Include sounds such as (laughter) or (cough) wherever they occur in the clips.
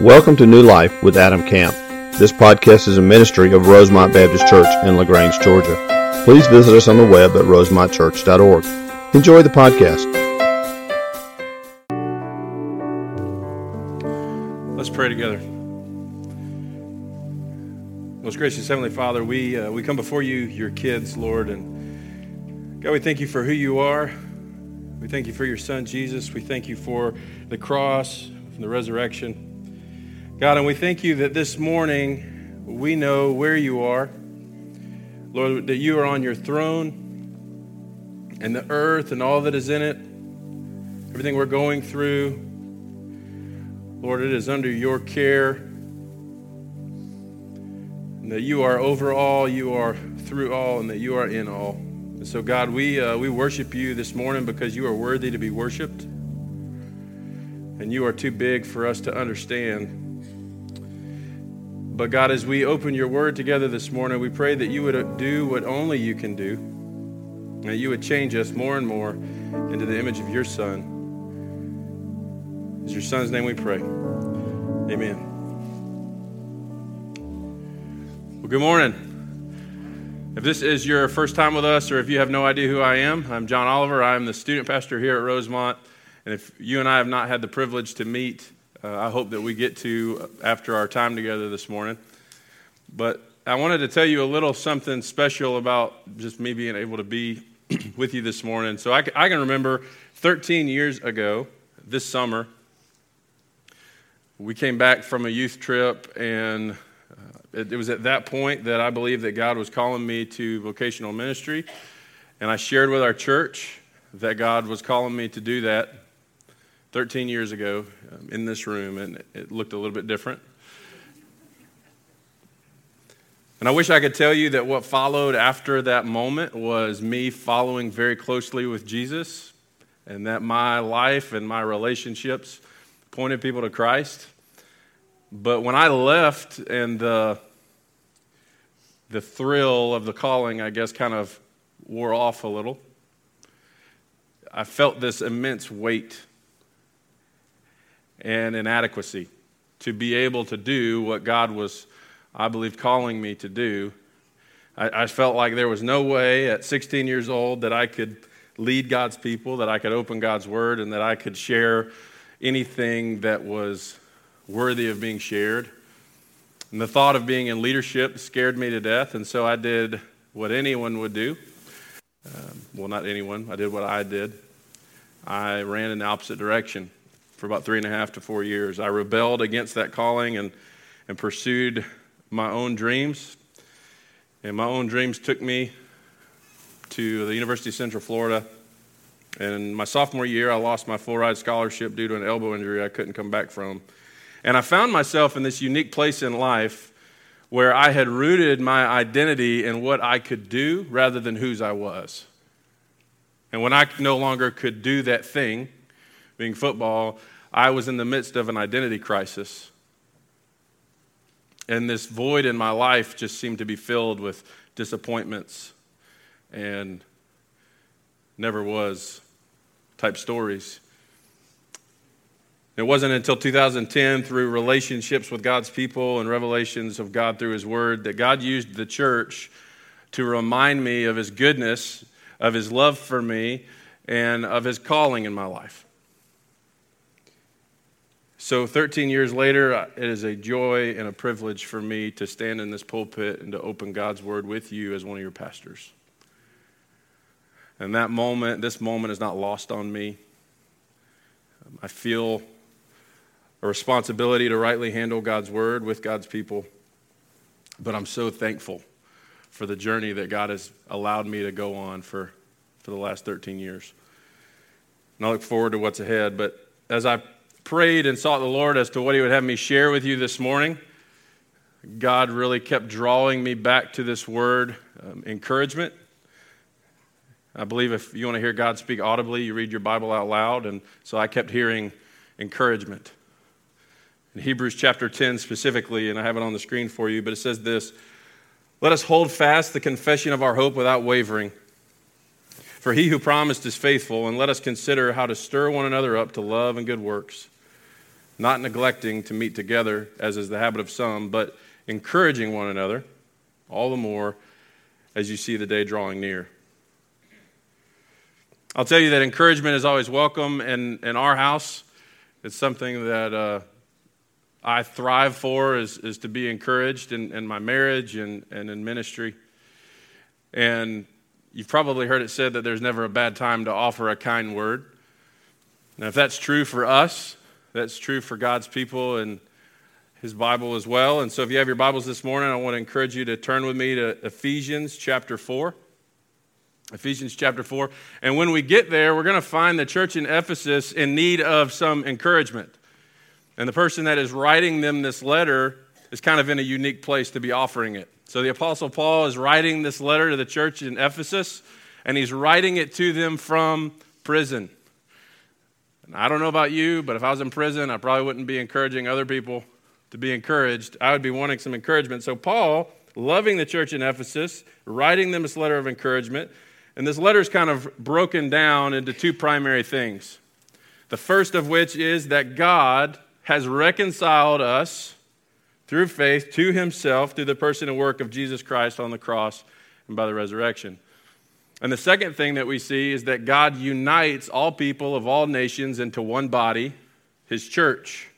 Welcome to New Life with Adam Camp. This podcast is a ministry of Rosemont Baptist Church in LaGrange, Georgia. Please visit us on the web at rosemontchurch.org. Enjoy the podcast. Let's pray together. Most gracious Heavenly Father, we, uh, we come before you, your kids, Lord, and God, we thank you for who you are. We thank you for your Son, Jesus. We thank you for the cross, and the resurrection. God, and we thank you that this morning we know where you are. Lord, that you are on your throne and the earth and all that is in it, everything we're going through. Lord, it is under your care. And that you are over all, you are through all, and that you are in all. And so, God, we, uh, we worship you this morning because you are worthy to be worshiped. And you are too big for us to understand. But God, as we open your word together this morning, we pray that you would do what only you can do, and that you would change us more and more into the image of your Son. In your Son's name we pray. Amen. Well, good morning. If this is your first time with us, or if you have no idea who I am, I'm John Oliver. I'm the student pastor here at Rosemont. And if you and I have not had the privilege to meet, uh, I hope that we get to after our time together this morning. But I wanted to tell you a little something special about just me being able to be (clears throat) with you this morning. So I, I can remember 13 years ago, this summer, we came back from a youth trip, and uh, it, it was at that point that I believed that God was calling me to vocational ministry. And I shared with our church that God was calling me to do that 13 years ago um, in this room, and it looked a little bit different. And I wish I could tell you that what followed after that moment was me following very closely with Jesus, and that my life and my relationships pointed people to Christ. But when I left and the, the thrill of the calling, I guess, kind of wore off a little, I felt this immense weight and inadequacy to be able to do what God was, I believe, calling me to do. I, I, felt like there was no way at 16 years old that I could lead God's people, that I could open God's word, and that I could share anything that was worthy of being shared. And the thought of being in leadership scared me to death, and so I did what anyone would do. Um, well, not anyone, I did what I did. I ran in the opposite direction for about three and a half to four years. I rebelled against that calling and, and pursued my own dreams. And my own dreams took me to the University of Central Florida. And my sophomore year, I lost my full ride scholarship due to an elbow injury I couldn't come back from. And I found myself in this unique place in life where I had rooted my identity in what I could do rather than whose I was. And when I no longer could do that thing, being football, I was in the midst of an identity crisis. And this void in my life just seemed to be filled with disappointments and never was type stories. It wasn't until 2010, through relationships with God's people and revelations of God through His Word, that God used the church to remind me of His goodness, of His love for me, and of His calling in my life. So, 13 years later, uh, it is a joy and a privilege for me to stand in this pulpit and to open God's word with you as one of your pastors. And that moment, this moment is not lost on me. Um, I feel a responsibility to rightly handle God's word with God's people. But I'm so thankful for the journey that God has allowed me to go on for, for the last 13 years. And I look forward to what's ahead. But as I prayed and sought the Lord as to what He would have me share with you this morning, God really kept drawing me back to this word um, encouragement. I believe if you want to hear God speak audibly, you read your Bible out loud. And so I kept hearing encouragement. In Hebrews chapter 10 specifically, and I have it on the screen for you, but it says this Let us hold fast the confession of our hope without wavering. For he who promised is faithful, and let us consider how to stir one another up to love and good works not neglecting to meet together, as is the habit of some, but encouraging one another, all the more as you see the day drawing near. I'll tell you that encouragement is always welcome in, in our house. It's something that uh, I thrive for is, is to be encouraged in, in my marriage and, and in ministry. And you've probably heard it said that there's never a bad time to offer a kind word. Now, if that's true for us, that's true for God's people and His Bible as well. And so, if you have your Bibles this morning, I want to encourage you to turn with me to Ephesians chapter 4. Ephesians chapter 4. And when we get there, we're going to find the church in Ephesus in need of some encouragement. And the person that is writing them this letter is kind of in a unique place to be offering it. So the Apostle Paul is writing this letter to the church in Ephesus, and he's writing it to them from prison. And I don't know about you, but if I was in prison, I probably wouldn't be encouraging other people to be encouraged. I would be wanting some encouragement. So Paul, loving the church in Ephesus, writing them this letter of encouragement, and this letter is kind of broken down into two primary things. The first of which is that God has reconciled us through faith to himself through the person and work of Jesus Christ on the cross and by the resurrection. And the second thing that we see is that God unites all people of all nations into one body, his church.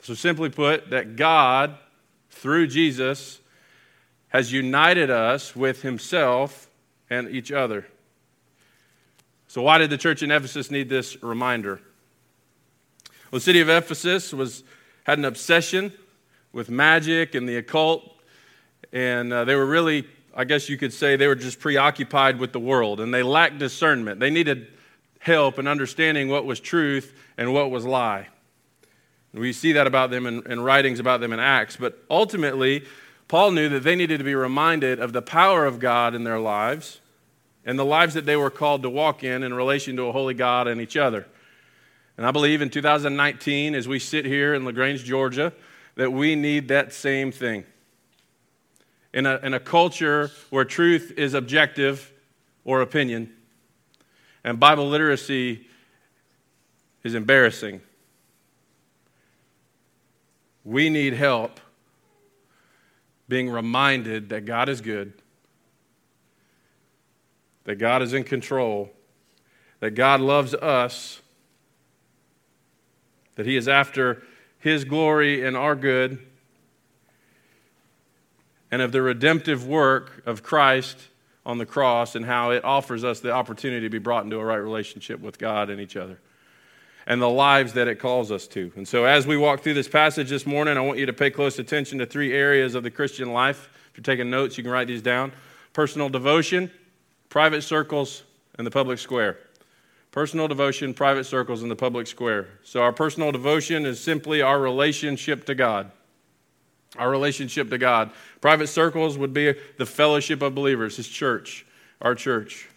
So, simply put, that God, through Jesus, has united us with himself and each other. So, why did the church in Ephesus need this reminder? Well, the city of Ephesus was, had an obsession with magic and the occult, and uh, they were really, I guess you could say, they were just preoccupied with the world, and they lacked discernment. They needed help in understanding what was truth and what was lie. We see that about them in, in writings about them in Acts, but ultimately, Paul knew that they needed to be reminded of the power of God in their lives and the lives that they were called to walk in in relation to a holy God and each other. And I believe in 2019, as we sit here in LaGrange, Georgia, that we need that same thing. In a, in a culture where truth is objective or opinion, and Bible literacy is embarrassing, we need help being reminded that God is good, that God is in control, that God loves us that He is after His glory and our good, and of the redemptive work of Christ on the cross and how it offers us the opportunity to be brought into a right relationship with God and each other and the lives that it calls us to. And so, as we walk through this passage this morning, I want you to pay close attention to three areas of the Christian life. If you're taking notes, you can write these down personal devotion, private circles, and the public square. Personal devotion, private circles, and the public square. So, our personal devotion is simply our relationship to God. Our relationship to God. Private circles would be the fellowship of believers, His church, our church.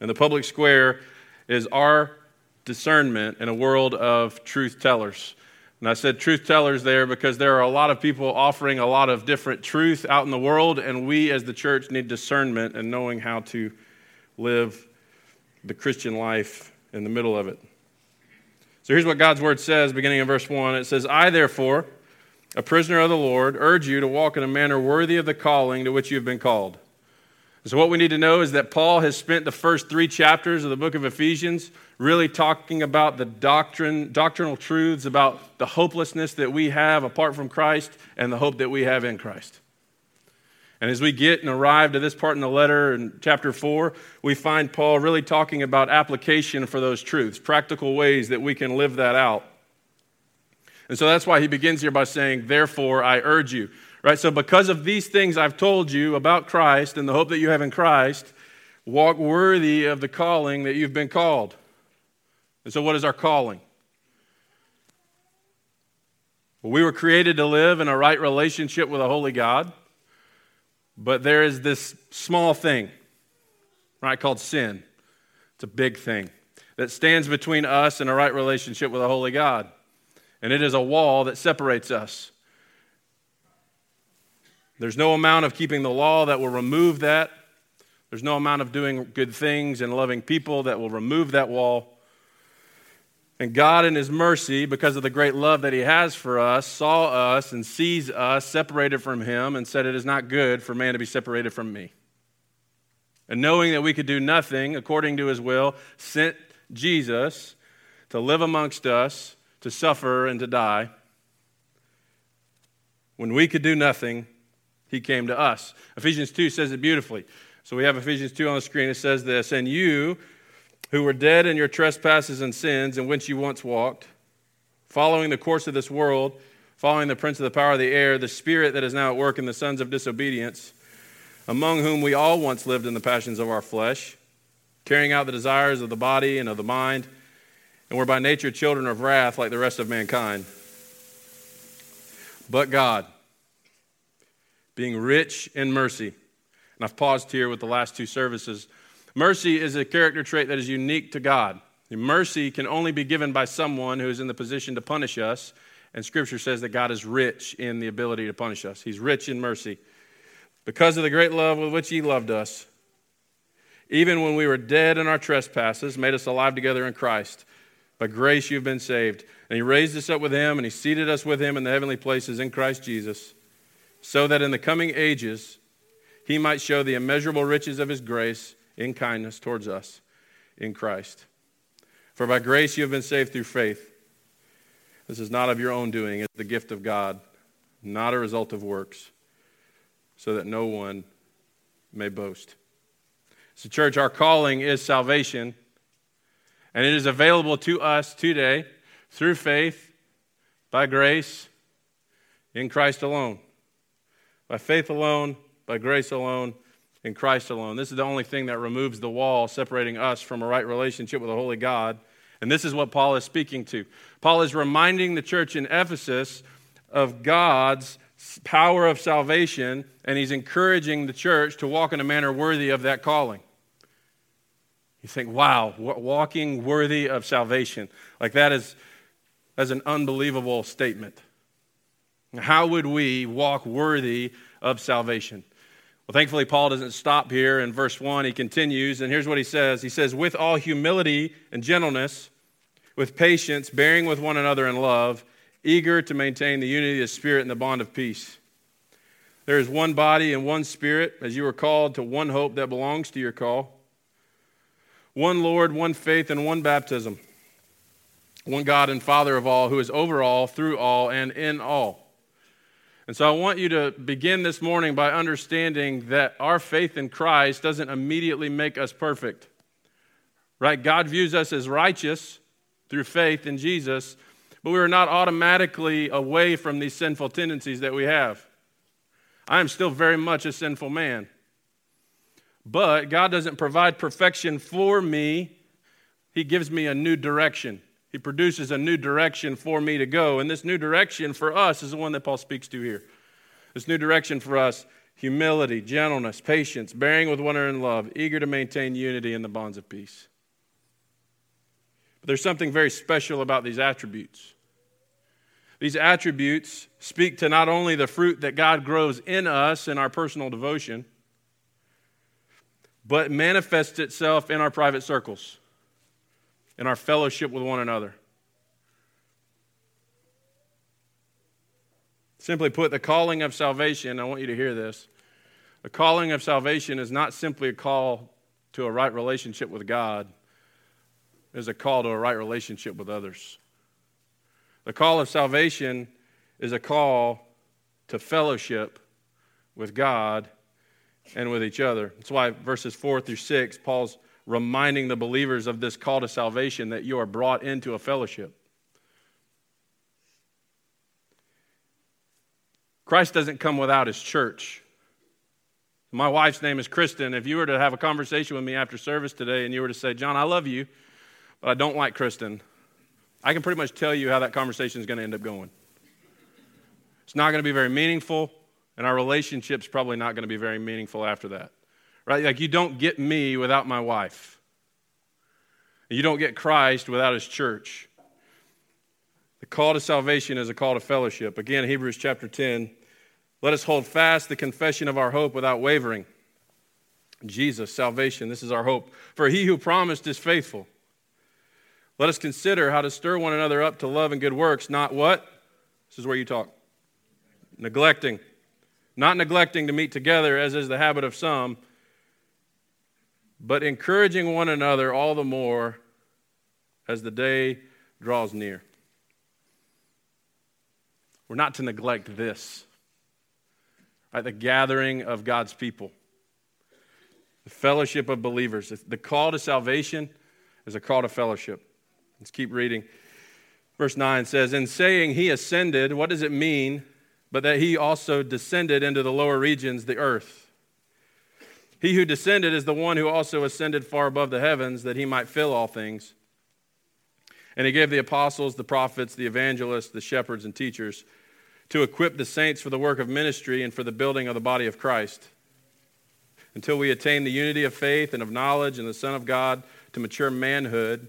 And the public square is our discernment in a world of truth tellers. And I said truth tellers there because there are a lot of people offering a lot of different truth out in the world, and we as the church need discernment and knowing how to live the Christian life in the middle of it. So here's what God's word says, beginning in verse 1. It says, I, therefore, a prisoner of the Lord, urge you to walk in a manner worthy of the calling to which you have been called. so, what we need to know is that Paul has spent the first three chapters of the book of Ephesians really talking about the doctrine, doctrinal truths about the hopelessness that we have apart from Christ and the hope that we have in Christ. And as we get and arrive to this part in the letter in chapter 4, we find Paul really talking about application for those truths, practical ways that we can live that out. And so that's why he begins here by saying, Therefore, I urge you. Right? So, because of these things I've told you about Christ and the hope that you have in Christ, walk worthy of the calling that you've been called. And so, what is our calling? Well, we were created to live in a right relationship with a holy God. But there is this small thing, right, called sin. It's a big thing that stands between us and a right relationship with a holy God. And it is a wall that separates us. There's no amount of keeping the law that will remove that. There's no amount of doing good things and loving people that will remove that wall. And God, in His mercy, because of the great love that He has for us, saw us and sees us separated from Him and said, It is not good for man to be separated from me. And knowing that we could do nothing according to His will, sent Jesus to live amongst us, to suffer and to die. When we could do nothing, He came to us. Ephesians 2 says it beautifully. So we have Ephesians 2 on the screen. It says this And you, who were dead in your trespasses and sins in which you once walked, following the course of this world, following the prince of the power of the air, the spirit that is now at work in the sons of disobedience, among whom we all once lived in the passions of our flesh, carrying out the desires of the body and of the mind, and were by nature children of wrath like the rest of mankind. But God, being rich in mercy, and I've paused here with the last two services Mercy is a character trait that is unique to God. Mercy can only be given by someone who is in the position to punish us, and Scripture says that God is rich in the ability to punish us. He's rich in mercy. Because of the great love with which He loved us, even when we were dead in our trespasses, made us alive together in Christ. By grace you've been saved. And He raised us up with Him, and He seated us with Him in the heavenly places in Christ Jesus, so that in the coming ages He might show the immeasurable riches of His grace in kindness towards us in Christ. For by grace you have been saved through faith. This is not of your own doing, it's the gift of God, not a result of works, so that no one may boast. So, church, our calling is salvation, and it is available to us today through faith, by grace, in Christ alone. By faith alone, by grace alone, in Christ alone. This is the only thing that removes the wall separating us from a right relationship with a holy God. And this is what Paul is speaking to. Paul is reminding the church in Ephesus of God's power of salvation, and he's encouraging the church to walk in a manner worthy of that calling. You think, wow, walking worthy of salvation. Like that is that's an unbelievable statement. How would we walk worthy of salvation? Well, thankfully, Paul doesn't stop here in verse 1. He continues, and here's what he says He says, With all humility and gentleness, with patience, bearing with one another in love, eager to maintain the unity of Spirit and the bond of peace. There is one body and one Spirit, as you are called to one hope that belongs to your call. One Lord, one faith, and one baptism. One God and Father of all, who is over all, through all, and in all. And so I want you to begin this morning by understanding that our faith in Christ doesn't immediately make us perfect. Right? God views us as righteous through faith in Jesus, but we are not automatically away from these sinful tendencies that we have. I am still very much a sinful man. But God doesn't provide perfection for me, He gives me a new direction. He produces a new direction for me to go. And this new direction for us is the one that Paul speaks to here. This new direction for us humility, gentleness, patience, bearing with one another in love, eager to maintain unity in the bonds of peace. But there's something very special about these attributes. These attributes speak to not only the fruit that God grows in us in our personal devotion, but manifests itself in our private circles in our fellowship with one another. Simply put, the calling of salvation, I want you to hear this. The calling of salvation is not simply a call to a right relationship with God, it is a call to a right relationship with others. The call of salvation is a call to fellowship with God and with each other. That's why verses 4 through 6, Paul's reminding the believers of this call to salvation that you are brought into a fellowship. Christ doesn't come without his church. My wife's name is Kristen. If you were to have a conversation with me after service today and you were to say, John, I love you, but I don't like Kristen, I can pretty much tell you how that conversation is going to end up going. It's not going to be very meaningful, and our relationship's probably not going to be very meaningful after that right? Like you don't get me without my wife. You don't get Christ without his church. The call to salvation is a call to fellowship. Again, Hebrews chapter 10. Let us hold fast the confession of our hope without wavering. Jesus, salvation, this is our hope. For he who promised is faithful. Let us consider how to stir one another up to love and good works, not what? This is where you talk. Neglecting. Not neglecting to meet together, as is the habit of some, but encouraging one another all the more as the day draws near. We're not to neglect this, right? The gathering of God's people, the fellowship of believers. The call to salvation is a call to fellowship. Let's keep reading. Verse 9 says, In saying he ascended, what does it mean? But that he also descended into the lower regions, the earth. He who descended is the one who also ascended far above the heavens, that he might fill all things. And he gave the apostles, the prophets, the evangelists, the shepherds, and teachers to equip the saints for the work of ministry and for the building of the body of Christ, until we attain the unity of faith and of knowledge and the Son of God to mature manhood,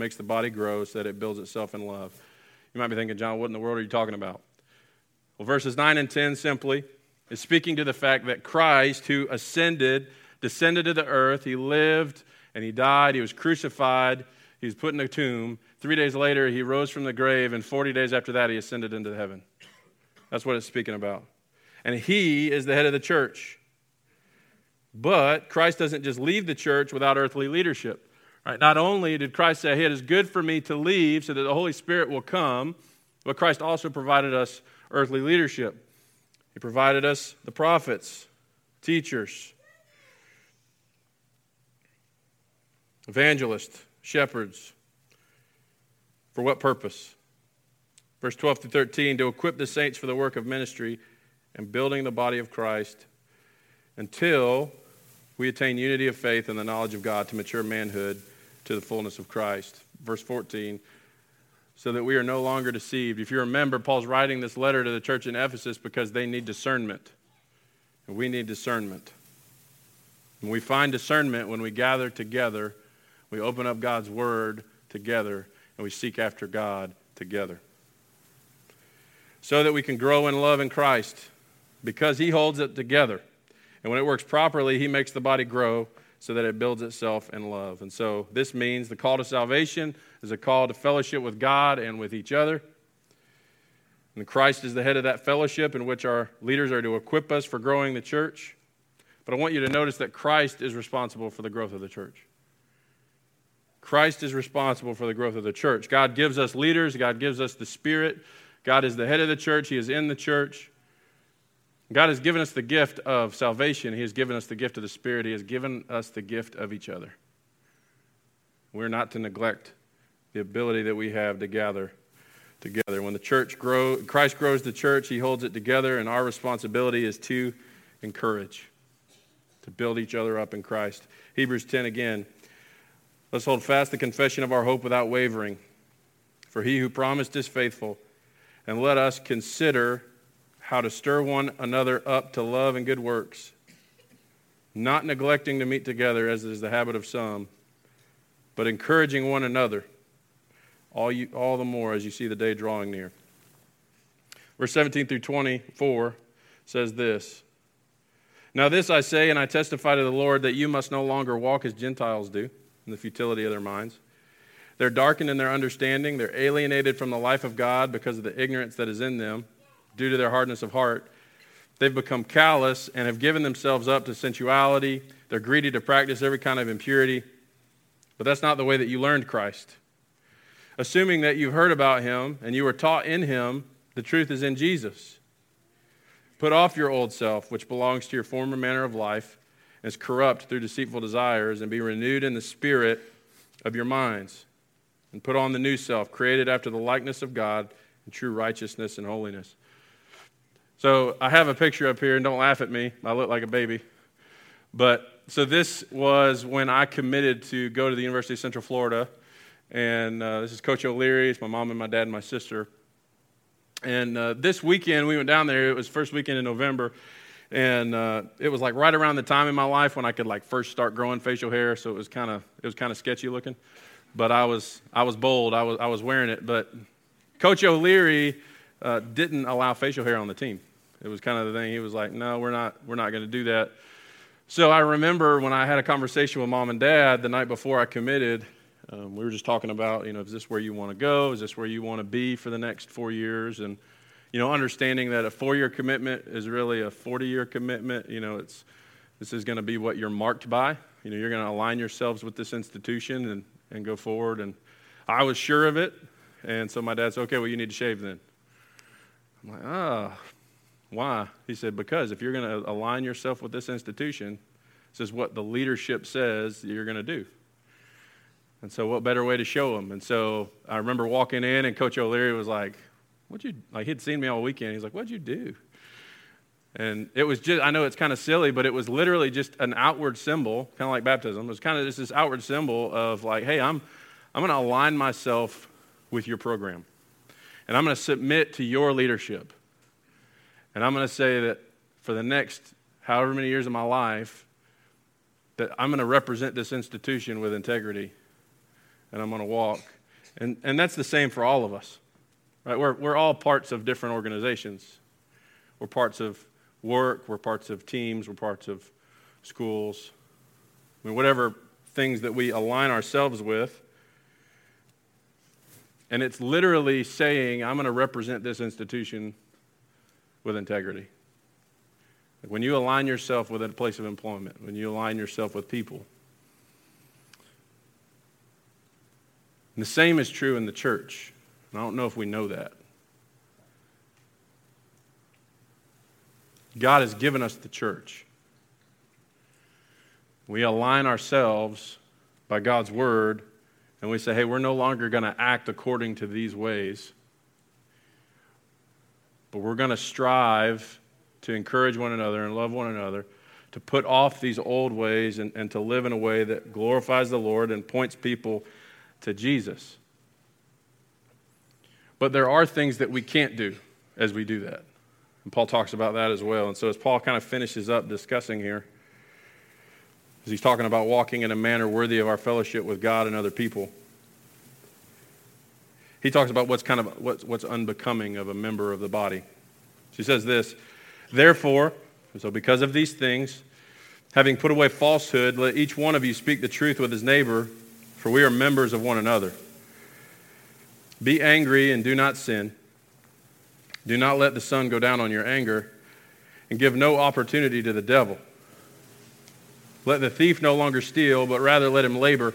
makes the body grow so that it builds itself in love. You might be thinking, John, what in the world are you talking about? Well, verses 9 and 10 simply is speaking to the fact that Christ, who ascended, descended to the earth, he lived and he died, he was crucified, he was put in a tomb. Three days later, he rose from the grave, and 40 days after that, he ascended into heaven. That's what it's speaking about. And he is the head of the church. But Christ doesn't just leave the church without earthly leadership. Right? Not only did Christ say, hey, it is good for me to leave so that the Holy Spirit will come, but Christ also provided us earthly leadership. He provided us the prophets, teachers, evangelists, shepherds. For what purpose? Verse 12 through 13 to equip the saints for the work of ministry and building the body of Christ until we attain unity of faith and the knowledge of God to mature manhood to the fullness of Christ. Verse 14 so that we are no longer deceived. If you remember, Paul's writing this letter to the church in Ephesus because they need discernment. And we need discernment. And we find discernment when we gather together, we open up God's word together, and we seek after God together so that we can grow in love in Christ because He holds it together. And when it works properly, He makes the body grow so that it builds itself in love. And so this means the call to salvation is a call to fellowship with God and with each other. And Christ is the head of that fellowship in which our leaders are to equip us for growing the church. But I want you to notice that Christ is responsible for the growth of the church. Christ is responsible for the growth of the church. God gives us leaders, God gives us the Spirit God is the head of the church, He is in the church. God has given us the gift of salvation. He has given us the gift of the Spirit. He has given us the gift of each other. We're not to neglect the ability that we have to gather together. When the church grows, Christ grows the church, He holds it together, and our responsibility is to encourage, to build each other up in Christ. Hebrews 10 again. Let's hold fast the confession of our hope without wavering. For he who promised is faithful and let us consider how to stir one another up to love and good works, not neglecting to meet together as is the habit of some, but encouraging one another, all, you, all the more as you see the day drawing near. Verse 17 through 24 says this Now, this I say, and I testify to the Lord that you must no longer walk as Gentiles do in the futility of their minds they're darkened in their understanding. They're alienated from the life of God because of the ignorance that is in them due to their hardness of heart. They've become callous and have given themselves up to sensuality. They're greedy to practice every kind of impurity. But that's not the way that you learned Christ. Assuming that you've heard about him and you were taught in him, the truth is in Jesus. Put off your old self, which belongs to your former manner of life, and is corrupt through deceitful desires, and be renewed in the spirit of your minds and put on the new self, created after the likeness of God in true righteousness and holiness. So I have a picture up here, and don't laugh at me. I look like a baby. But so this was when I committed to go to the University of Central Florida And uh, this is Coach O'Leary. It's my mom and my dad and my sister. And uh, this weekend, we went down there. It was first weekend in November. And uh, it was like right around the time in my life when I could like first start growing facial hair. So it was kind of it was kind of sketchy looking. But I was I was bold. I was I was wearing it. But Coach O'Leary uh, didn't allow facial hair on the team. It was kind of the thing. He was like, "No, we're not. We're not going to do that." So I remember when I had a conversation with mom and dad the night before I committed. Um, we were just talking about, you know, is this where you want to go? Is this where you want to be for the next four years? And you know, understanding that a four-year commitment is really a 40-year commitment. You know, it's this is going to be what you're marked by. You know, you're going to align yourselves with this institution and and go forward. And I was sure of it. And so my dad said, "Okay, well, you need to shave then." I'm like, ah, oh, why? He said, because if you're going to align yourself with this institution, this is what the leadership says you're going to do. And so, what better way to show them? And so, I remember walking in, and Coach O'Leary was like, What'd you, like, he'd seen me all weekend. He's like, What'd you do? And it was just, I know it's kind of silly, but it was literally just an outward symbol, kind of like baptism. It was kind of just this outward symbol of, like, hey, I'm, I'm going to align myself with your program. And I'm going to submit to your leadership. And I'm going to say that for the next however many years of my life, that I'm going to represent this institution with integrity and I'm going to walk. And, and that's the same for all of us, right? We're, we're all parts of different organizations. We're parts of work, we're parts of teams, we're parts of schools. I mean, whatever things that we align ourselves with. And it's literally saying, I'm going to represent this institution with integrity. When you align yourself with a place of employment, when you align yourself with people. And the same is true in the church. And I don't know if we know that. God has given us the church. We align ourselves by God's word and we say, hey, we're no longer going to act according to these ways, but we're going to strive to encourage one another and love one another, to put off these old ways and, and to live in a way that glorifies the Lord and points people to Jesus. But there are things that we can't do as we do that. And Paul talks about that as well. And so, as Paul kind of finishes up discussing here, as he's talking about walking in a manner worthy of our fellowship with God and other people, he talks about what's kind of what's, what's unbecoming of a member of the body. She says this Therefore, so because of these things, having put away falsehood, let each one of you speak the truth with his neighbor, for we are members of one another. Be angry and do not sin. Do not let the sun go down on your anger, and give no opportunity to the devil. Let the thief no longer steal, but rather let him labor,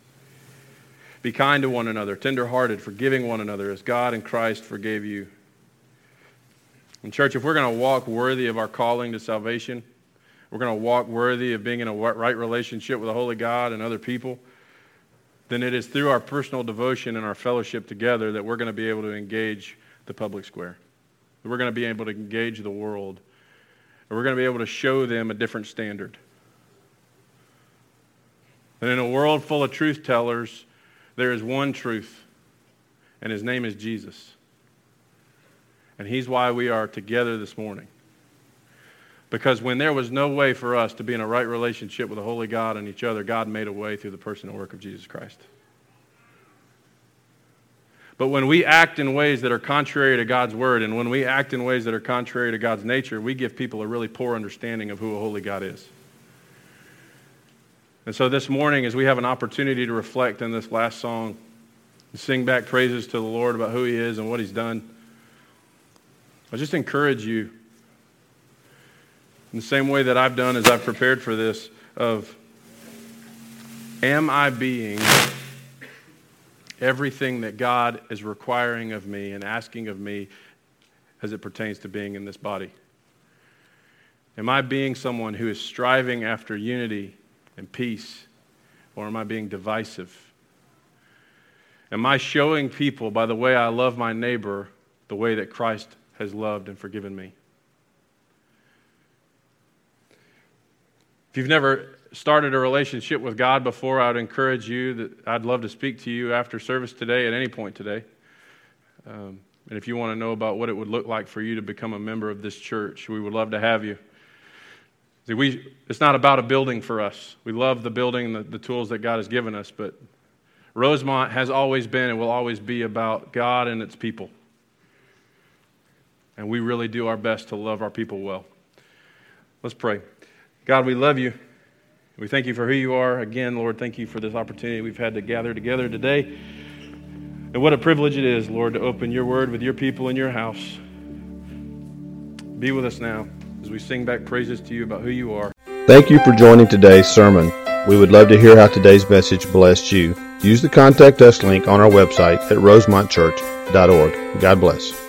Be kind to one another, tenderhearted, forgiving one another, as God and Christ forgave you. And, church, if we're going to walk worthy of our calling to salvation, we're going to walk worthy of being in a right relationship with a holy God and other people, then it is through our personal devotion and our fellowship together that we're going to be able to engage the public square. We're going to be able to engage the world. And we're going to be able to show them a different standard. And in a world full of truth tellers, there is one truth, and his name is Jesus. And He's why we are together this morning. Because when there was no way for us to be in a right relationship with a holy God and each other, God made a way through the person and work of Jesus Christ. But when we act in ways that are contrary to God's word, and when we act in ways that are contrary to God's nature, we give people a really poor understanding of who a holy God is. And so this morning, as we have an opportunity to reflect in this last song, and sing back praises to the Lord about who He is and what He's done, I just encourage you, in the same way that I've done as I've prepared for this, of am I being everything that God is requiring of me and asking of me as it pertains to being in this body? Am I being someone who is striving after unity and peace, or am I being divisive? Am I showing people by the way I love my neighbor the way that Christ has loved and forgiven me? If you've never started a relationship with God before, I would encourage you that I'd love to speak to you after service today, at any point today. Um, and if you want to know about what it would look like for you to become a member of this church, we would love to have you. See, we, it's not about a building for us. We love the building and the, the tools that God has given us, but Rosemont has always been and will always be about God and its people. And we really do our best to love our people well. Let's pray. God, we love you. We thank you for who you are. Again, Lord, thank you for this opportunity we've had to gather together today. And what a privilege it is, Lord, to open your word with your people in your house. Be with us now we sing back praises to you about who you are. Thank you for joining today's sermon. We would love to hear how today's message blessed you. Use the contact us link on our website at rosemontchurch.org. God bless.